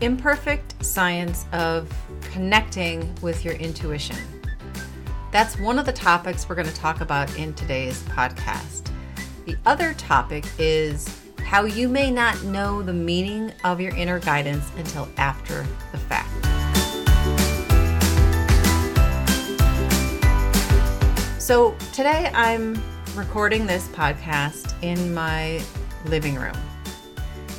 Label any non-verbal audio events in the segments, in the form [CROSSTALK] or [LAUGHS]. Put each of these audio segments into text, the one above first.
Imperfect science of connecting with your intuition. That's one of the topics we're going to talk about in today's podcast. The other topic is how you may not know the meaning of your inner guidance until after the fact. So, today I'm recording this podcast in my living room.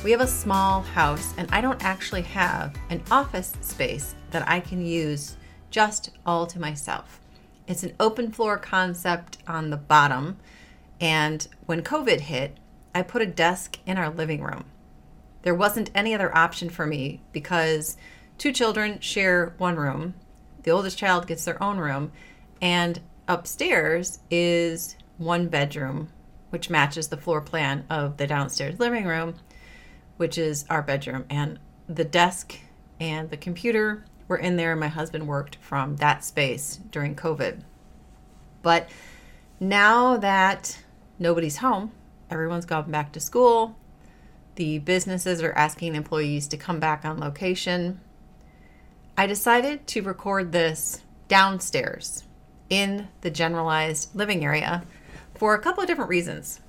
We have a small house, and I don't actually have an office space that I can use just all to myself. It's an open floor concept on the bottom, and when COVID hit, I put a desk in our living room. There wasn't any other option for me because two children share one room. The oldest child gets their own room, and upstairs is one bedroom, which matches the floor plan of the downstairs living room, which is our bedroom. And the desk and the computer were in there. My husband worked from that space during COVID. But now that nobody's home, everyone's gone back to school, the businesses are asking employees to come back on location. I decided to record this downstairs in the generalized living area for a couple of different reasons.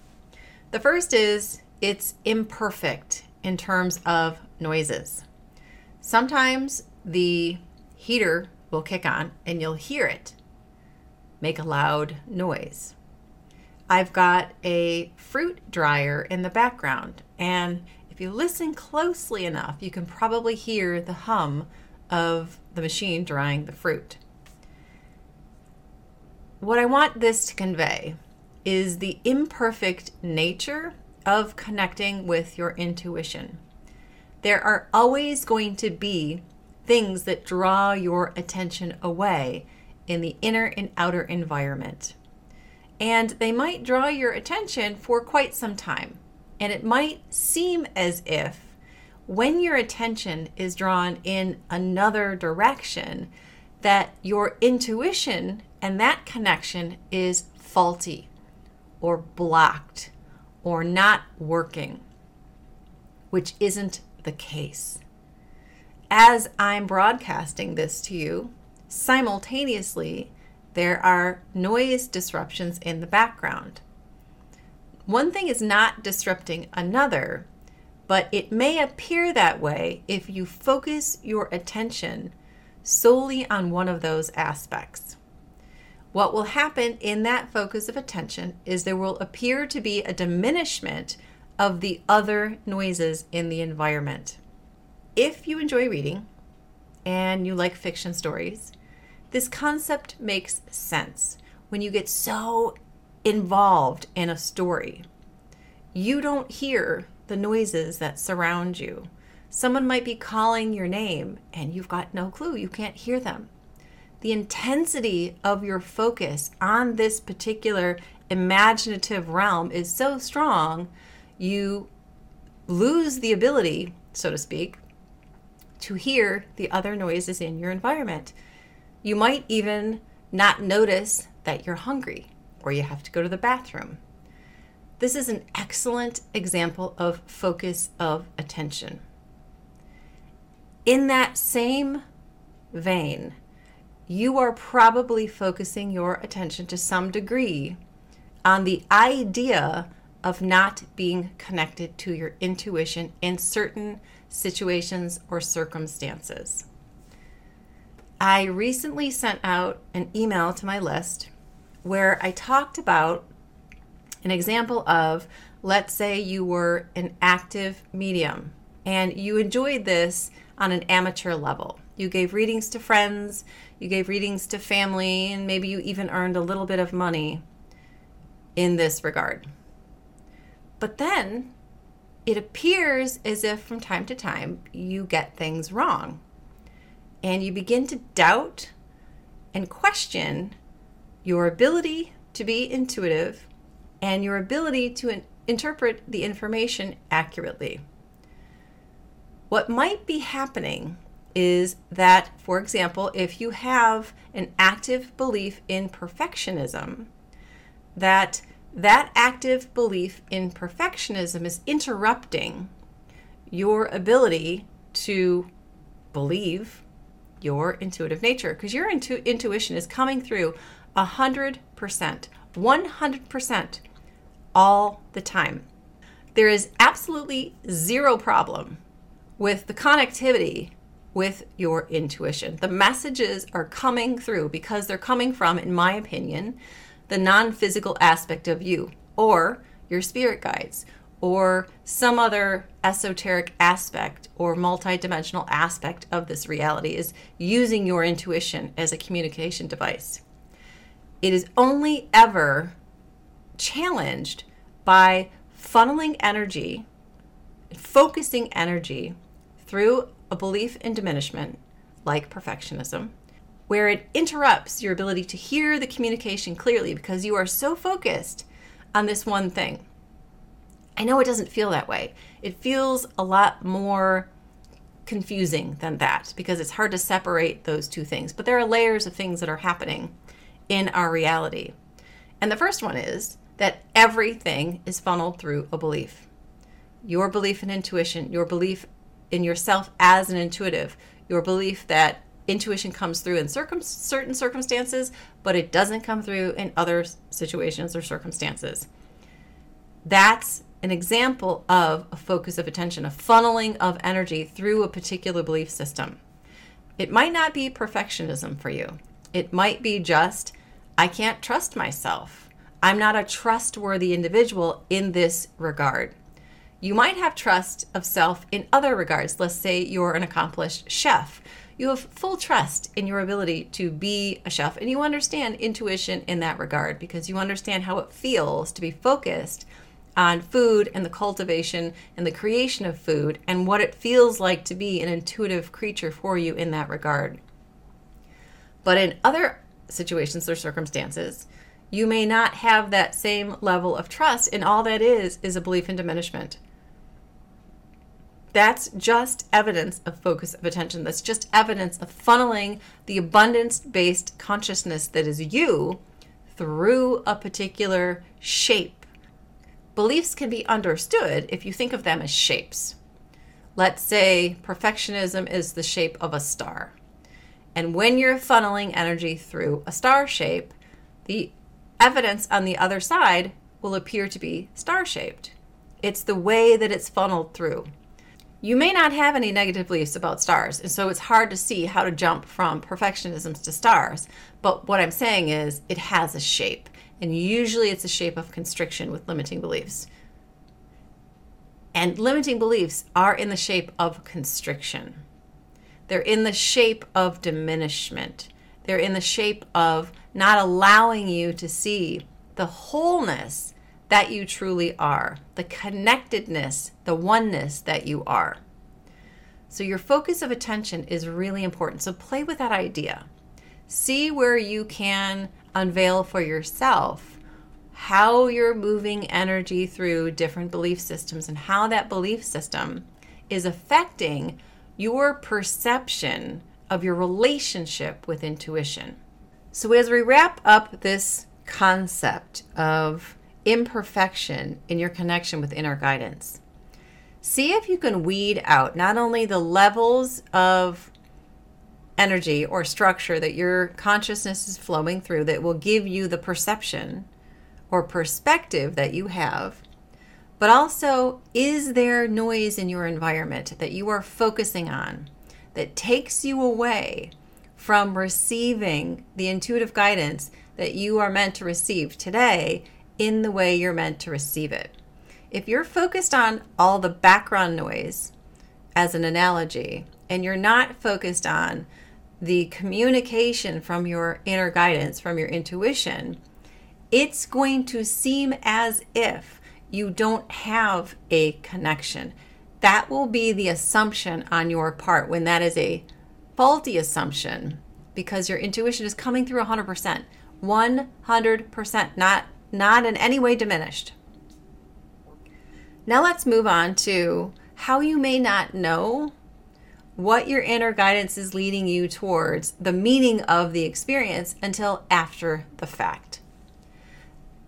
The first is it's imperfect in terms of noises. Sometimes the heater will kick on and you'll hear it make a loud noise. I've got a fruit dryer in the background, and if you listen closely enough, you can probably hear the hum of the machine drying the fruit. What I want this to convey is the imperfect nature of connecting with your intuition. There are always going to be things that draw your attention away in the inner and outer environment. And they might draw your attention for quite some time. And it might seem as if when your attention is drawn in another direction, that your intuition and that connection is faulty or blocked or not working, which isn't the case. As I'm broadcasting this to you, simultaneously, there are noise disruptions in the background. One thing is not disrupting another, but it may appear that way if you focus your attention solely on one of those aspects. What will happen in that focus of attention is there will appear to be a diminishment of the other noises in the environment. If you enjoy reading and you like fiction stories, this concept makes sense when you get so involved in a story. You don't hear the noises that surround you. Someone might be calling your name and you've got no clue. You can't hear them. The intensity of your focus on this particular imaginative realm is so strong, you lose the ability, so to speak, to hear the other noises in your environment. You might even not notice that you're hungry or you have to go to the bathroom. This is an excellent example of focus of attention. In that same vein, you are probably focusing your attention to some degree on the idea of not being connected to your intuition in certain situations or circumstances. I recently sent out an email to my list where I talked about an example of let's say you were an active medium and you enjoyed this on an amateur level. You gave readings to friends, you gave readings to family, and maybe you even earned a little bit of money in this regard. But then it appears as if from time to time you get things wrong and you begin to doubt and question your ability to be intuitive and your ability to in- interpret the information accurately. What might be happening is that, for example, if you have an active belief in perfectionism, that that active belief in perfectionism is interrupting your ability to believe your intuitive nature because your intu- intuition is coming through 100%, 100% all the time. There is absolutely zero problem with the connectivity with your intuition. The messages are coming through because they're coming from, in my opinion, the non physical aspect of you or your spirit guides or some other esoteric aspect or multidimensional aspect of this reality is using your intuition as a communication device. It is only ever challenged by funneling energy, focusing energy through a belief in diminishment, like perfectionism, where it interrupts your ability to hear the communication clearly because you are so focused on this one thing. I know it doesn't feel that way. It feels a lot more confusing than that because it's hard to separate those two things. But there are layers of things that are happening in our reality. And the first one is that everything is funneled through a belief. Your belief in intuition, your belief in yourself as an intuitive, your belief that intuition comes through in circum- certain circumstances, but it doesn't come through in other situations or circumstances. That's an example of a focus of attention, a funneling of energy through a particular belief system. It might not be perfectionism for you. It might be just, I can't trust myself. I'm not a trustworthy individual in this regard. You might have trust of self in other regards. Let's say you're an accomplished chef. You have full trust in your ability to be a chef, and you understand intuition in that regard because you understand how it feels to be focused on food and the cultivation and the creation of food and what it feels like to be an intuitive creature for you in that regard. But in other situations or circumstances, you may not have that same level of trust, and all that is is a belief in diminishment. That's just evidence of focus of attention. That's just evidence of funneling the abundance based consciousness that is you through a particular shape Beliefs can be understood if you think of them as shapes. Let's say perfectionism is the shape of a star. And when you're funneling energy through a star shape, the evidence on the other side will appear to be star shaped. It's the way that it's funneled through. You may not have any negative beliefs about stars, and so it's hard to see how to jump from perfectionisms to stars. But what I'm saying is, it has a shape and usually it's a shape of constriction with limiting beliefs. And limiting beliefs are in the shape of constriction. They're in the shape of diminishment. They're in the shape of not allowing you to see the wholeness that you truly are, the connectedness, the oneness that you are. So, your focus of attention is really important. So, play with that idea. See where you can unveil for yourself how you're moving energy through different belief systems and how that belief system is affecting your perception of your relationship with intuition. So, as we wrap up this concept of imperfection in your connection with inner guidance, see if you can weed out not only the levels of energy or structure that your consciousness is flowing through that will give you the perception or perspective that you have. But also, is there noise in your environment that you are focusing on that takes you away from receiving the intuitive guidance that you are meant to receive today in the way you're meant to receive it? If you're focused on all the background noise, as an analogy, and you're not focused on the communication from your inner guidance, from your intuition, it's going to seem as if you don't have a connection. That will be the assumption on your part when that is a faulty assumption because your intuition is coming through 100%. 100%, not not in any way diminished. Now let's move on to how you may not know what your inner guidance is leading you towards, the meaning of the experience until after the fact.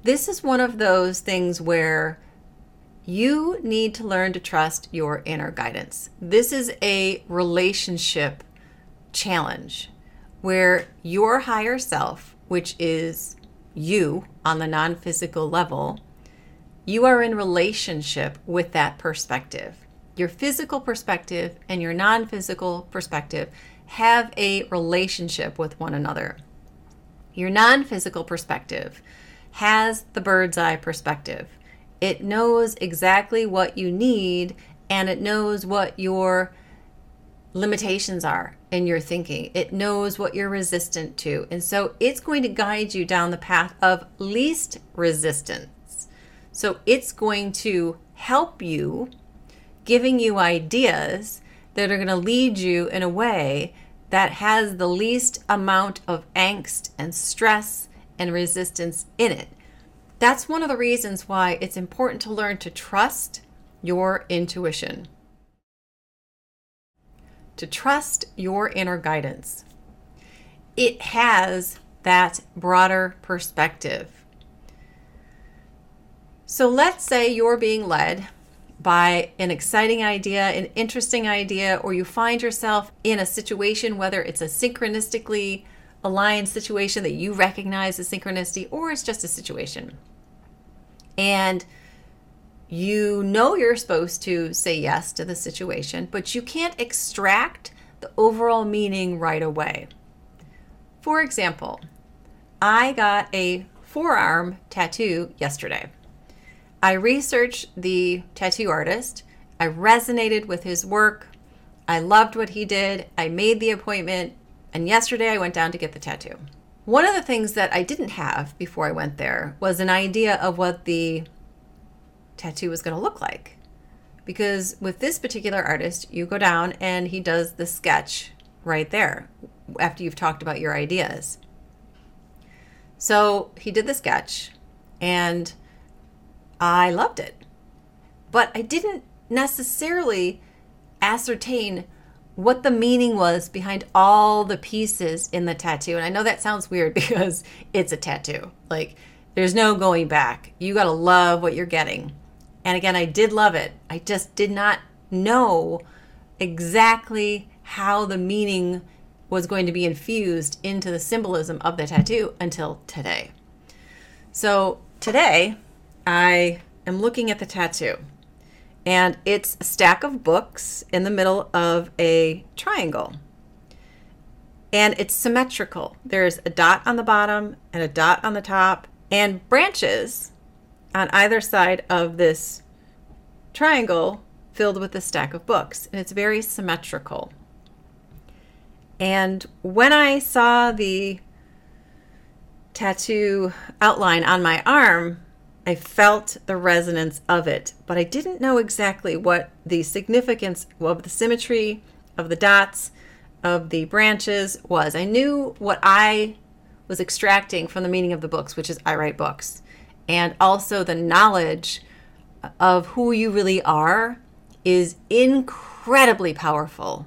This is one of those things where You need to learn to trust your inner guidance. This is a relationship challenge where your higher self, which is you on the non physical level, you are in relationship with that perspective. Your physical perspective and your non physical perspective have a relationship with one another. Your non physical perspective has the bird's eye perspective. It knows exactly what you need and it knows what your limitations are in your thinking. It knows what you're resistant to. And so it's going to guide you down the path of least resistance. So it's going to help you, giving you ideas that are going to lead you in a way that has the least amount of angst and stress and resistance in it. That's one of the reasons why it's important to learn to trust your intuition. To trust your inner guidance. It has that broader perspective. So let's say you're being led by an exciting idea, an interesting idea, or you find yourself in a situation, whether it's a synchronistically aligned situation that you recognize as synchronicity, or it's just a situation. And you know you're supposed to say yes to the situation, but you can't extract the overall meaning right away. For example, I got a forearm tattoo yesterday. I researched the tattoo artist. I resonated with his work. I loved what he did. I made the appointment. And yesterday I went down to get the tattoo. One of the things that I didn't have before I went there was an idea of what the tattoo was going to look like. Because with this particular artist, you go down and he does the sketch right there after you've talked about your ideas. So he did the sketch and I loved it. But I didn't necessarily ascertain what the meaning was behind all the pieces in the tattoo. And I know that sounds weird [LAUGHS] because it's a tattoo. Like, there's no going back. You got to love what you're getting. And again, I did love it. I just did not know exactly how the meaning was going to be infused into the symbolism of the tattoo until today. So, today, I am looking at the tattoo, and it's a stack of books in the middle of a triangle. And it's symmetrical. There's a dot on the bottom and a dot on the top, and branches on either side of this triangle filled with a stack of books. And it's very symmetrical. And when I saw the tattoo outline on my arm, I felt the resonance of it, but I didn't know exactly what the significance of the symmetry of the dots of the branches was. I knew what I was extracting from the meaning of the books, which is I write books, and also the knowledge of who you really are is incredibly powerful.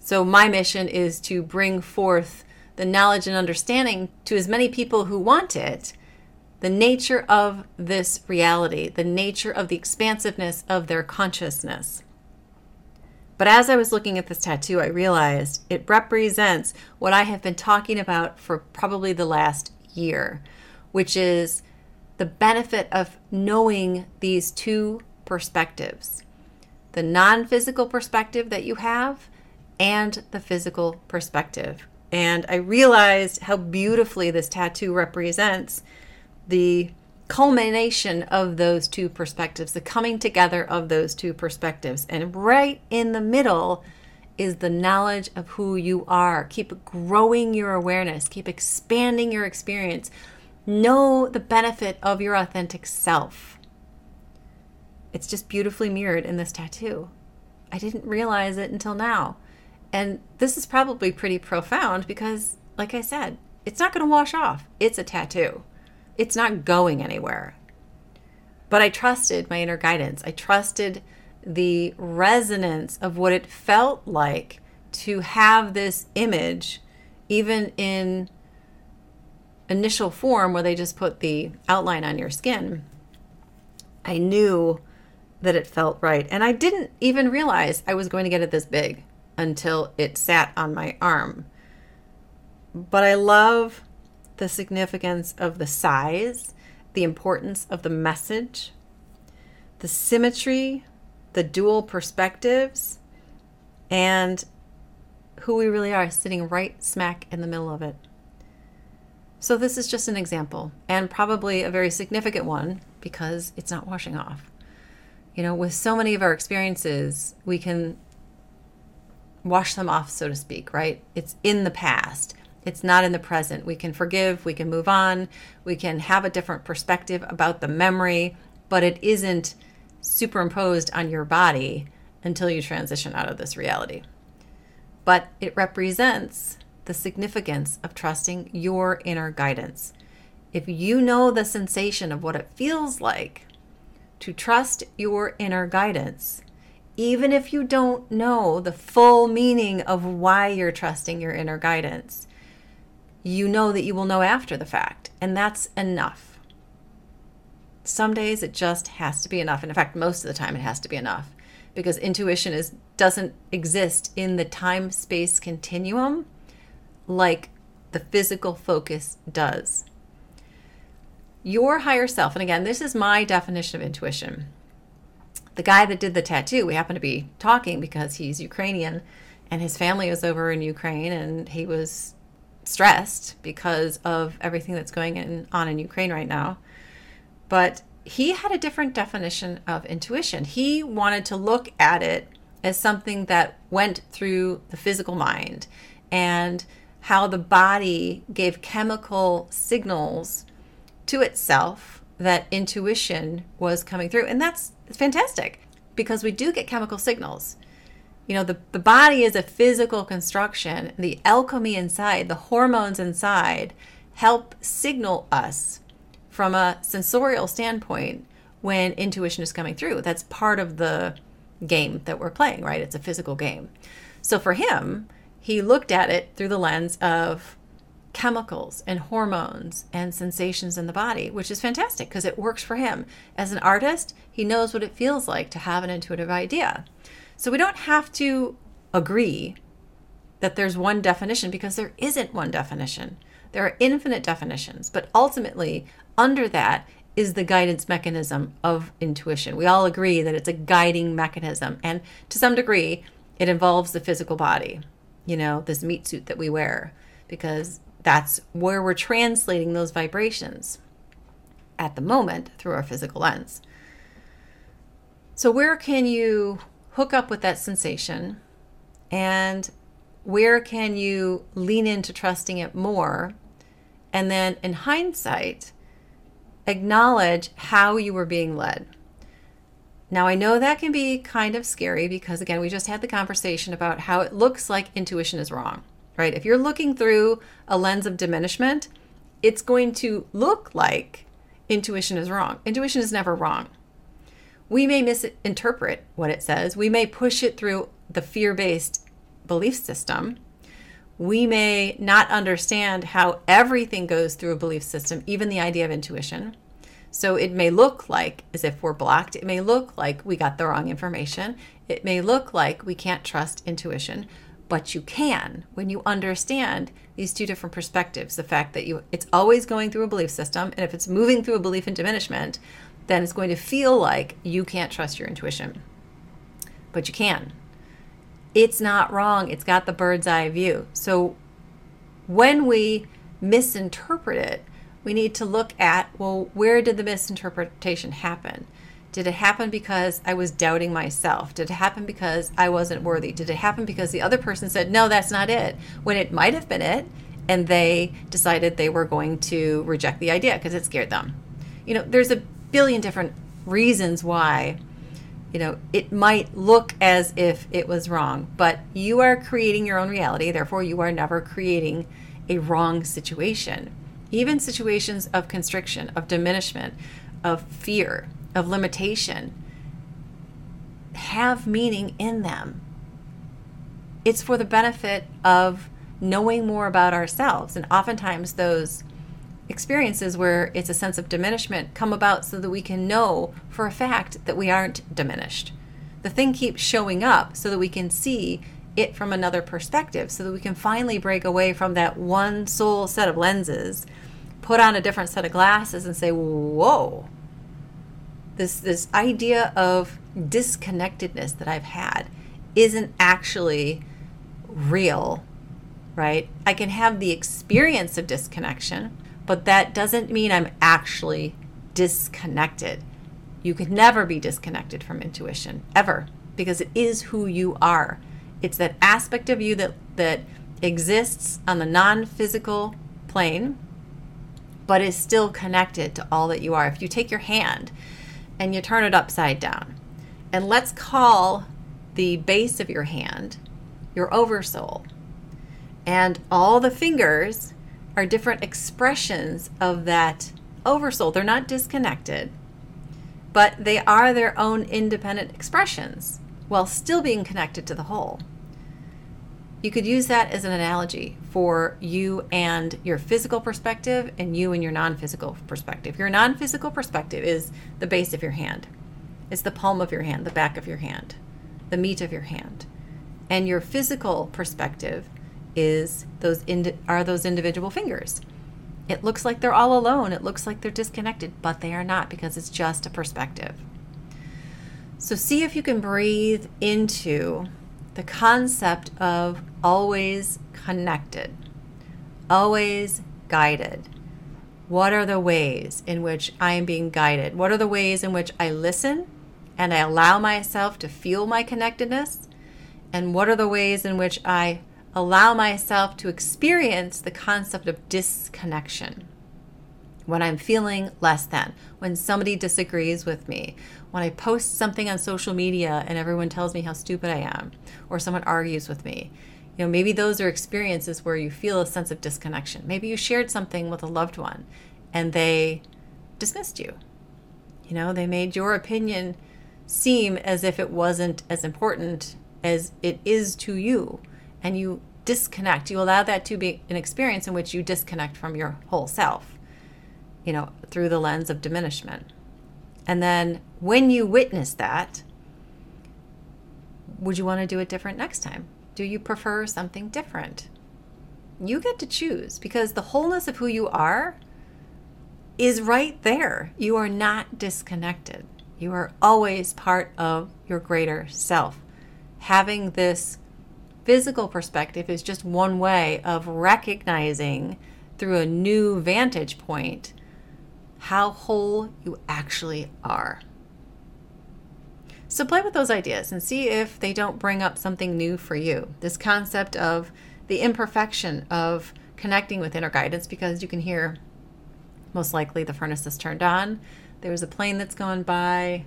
So, my mission is to bring forth the knowledge and understanding to as many people who want it the nature of this reality, the nature of the expansiveness of their consciousness. But as I was looking at this tattoo, I realized it represents what I have been talking about for probably the last year, which is the benefit of knowing these two perspectives the non physical perspective that you have and the physical perspective. And I realized how beautifully this tattoo represents the culmination of those two perspectives, the coming together of those two perspectives. And right in the middle is the knowledge of who you are. Keep growing your awareness, keep expanding your experience. Know the benefit of your authentic self. It's just beautifully mirrored in this tattoo. I didn't realize it until now. And this is probably pretty profound because, like I said, it's not going to wash off. It's a tattoo it's not going anywhere. But I trusted my inner guidance. I trusted the resonance of what it felt like to have this image, even in initial form where they just put the outline on your skin. I knew that it felt right. And I didn't even realize I was going to get it this big until it sat on my arm. But I love the significance of the size, the importance of the message, the symmetry, the dual perspectives, and who we really are sitting right smack in the middle of it. So, this is just an example, and probably a very significant one because it's not washing off. You know, with so many of our experiences, we can wash them off, so to speak, right? It's in the past. It's not in the present. We can forgive, we can move on, we can have a different perspective about the memory, but it isn't superimposed on your body until you transition out of this reality. But it represents the significance of trusting your inner guidance. If you know the sensation of what it feels like to trust your inner guidance, even if you don't know the full meaning of why you're trusting your inner guidance, you know that you will know after the fact, and that's enough. Some days it just has to be enough. And in fact, most of the time it has to be enough because intuition is doesn't exist in the time space continuum like the physical focus does. Your higher self, and again, this is my definition of intuition. The guy that did the tattoo, we happen to be talking because he's Ukrainian and his family was over in Ukraine and he was stressed because of everything that's going in, on in Ukraine right now. But he had a different definition of intuition. He wanted to look at it as something that went through the physical mind and how the body gave chemical signals to itself that intuition was coming through. And that's fantastic because we do get chemical signals. You know the, the body is a physical construction. The alchemy inside the hormones inside help signal us from a sensorial standpoint when intuition is coming through. That's part of the game that we're playing right? It's a physical game. So for him he looked at it through the lens of chemicals and hormones and sensations in the body, which is fantastic because it works for him. As an artist, he knows what it feels like to have an intuitive idea. So we don't have to agree that there's one definition because there isn't one definition. There are infinite definitions, but ultimately, under that is the guidance mechanism of intuition. We all agree that it's a guiding mechanism, and to some degree, it involves the physical body, you know, this meat suit that we wear, because that's where we're translating those vibrations at the moment through our physical lens. So, where can you hook up with that sensation? And where can you lean into trusting it more? And then in hindsight acknowledge how you were being led now i know that can be kind of scary because again we just had the conversation about how it looks like intuition is wrong right if you're looking through a lens of diminishment it's going to look like intuition is wrong intuition is never wrong we may misinterpret what it says. We may push it through the fear based belief system. We may not understand how everything goes through a belief system, even the idea of intuition. So it may look like as if we're blocked. It may look like we got the wrong information. It may look like we can't trust intuition, but you can when you understand these two different perspectives. The fact that you it's always going through a belief system, and if it's moving through a belief in diminishment, then it's going to feel like you can't trust your intuition. But you can. It's not wrong. It's got the bird's eye view. So when we misinterpret it, we need to look at well, where did the misinterpretation happen? Did it happen because I was doubting myself? Did it happen because I wasn't worthy? Did it happen because the other person said, no, that's not it, when it might have been it, and they decided they were going to reject the idea because it scared them? You know, there's a billion different reasons why you know it might look as if it was wrong but you are creating your own reality therefore you are never creating a wrong situation even situations of constriction of diminishment of fear of limitation have meaning in them it's for the benefit of knowing more about ourselves and oftentimes those experiences where it's a sense of diminishment come about so that we can know for a fact that we aren't diminished. The thing keeps showing up so that we can see it from another perspective, so that we can finally break away from that one sole set of lenses, put on a different set of glasses, and say, Whoa, this, this idea of disconnectedness that I've had isn't actually real, right? I can have the experience of disconnection, but that doesn't mean I'm actually disconnected. You could never be disconnected from intuition, ever, because it is who you are. It's that aspect of you that, that exists on the non physical plane, but is still connected to all that you are. If you take your hand and you turn it upside down, and let's call the base of your hand your oversoul. And all the fingers are different expressions of that oversoul. They're not disconnected, but they are their own independent expressions while still being connected to the whole. You could use that as an analogy for you and your physical perspective and you and your non physical perspective. Your non physical perspective is the base of your hand, it's the palm of your hand, the back of your hand, the meat of your hand. And your physical perspective is those are those individual fingers. It looks like they're all alone. It looks like they're disconnected, but they are not because it's just a perspective. So see if you can breathe into the concept of always connected, always guided. What are the ways in which I am being guided? What are the ways in which I listen and I allow myself to feel my connectedness? And what are the ways in which I allow myself to experience the concept of disconnection? When I'm feeling less than, when somebody disagrees with me, when I post something on social media and everyone tells me how stupid I am, or someone argues with me. You know, maybe those are experiences where you feel a sense of disconnection. Maybe you shared something with a loved one and they dismissed you. You know, they made your opinion seem as if it wasn't as important as it is to you. And you disconnect. You allow that to be an experience in which you disconnect from your whole self, you know, through the lens of diminishment. And then when you witness that, would you want to do it different next time? Do you prefer something different? You get to choose because the wholeness of who you are is right there. You are not disconnected. You are always part of your greater self. Having this physical perspective is just one way of recognizing through a new vantage point how whole you actually are. So play with those ideas and see if they don't bring up something new for you. This concept of the imperfection of connecting with inner guidance because you can hear most likely the furnace is turned on. There's a plane that's going by.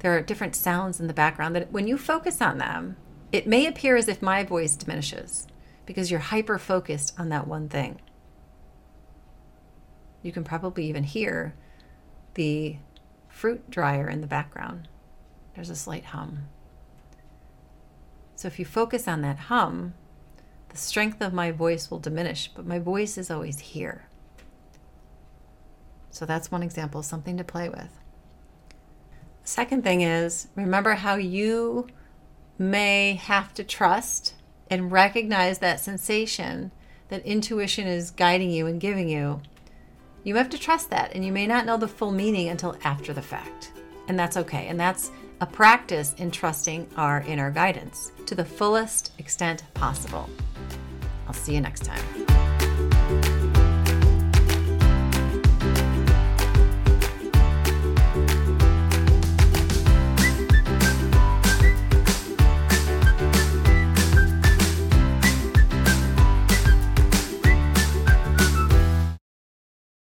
There are different sounds in the background that when you focus on them, it may appear as if my voice diminishes because you're hyper focused on that one thing. You can probably even hear the fruit dryer in the background. There's a slight hum. So if you focus on that hum, the strength of my voice will diminish, but my voice is always here. So that's one example, something to play with. Second thing is remember how you may have to trust and recognize that sensation that intuition is guiding you and giving you you have to trust that, and you may not know the full meaning until after the fact. And that's okay. And that's a practice in trusting our inner guidance to the fullest extent possible. I'll see you next time.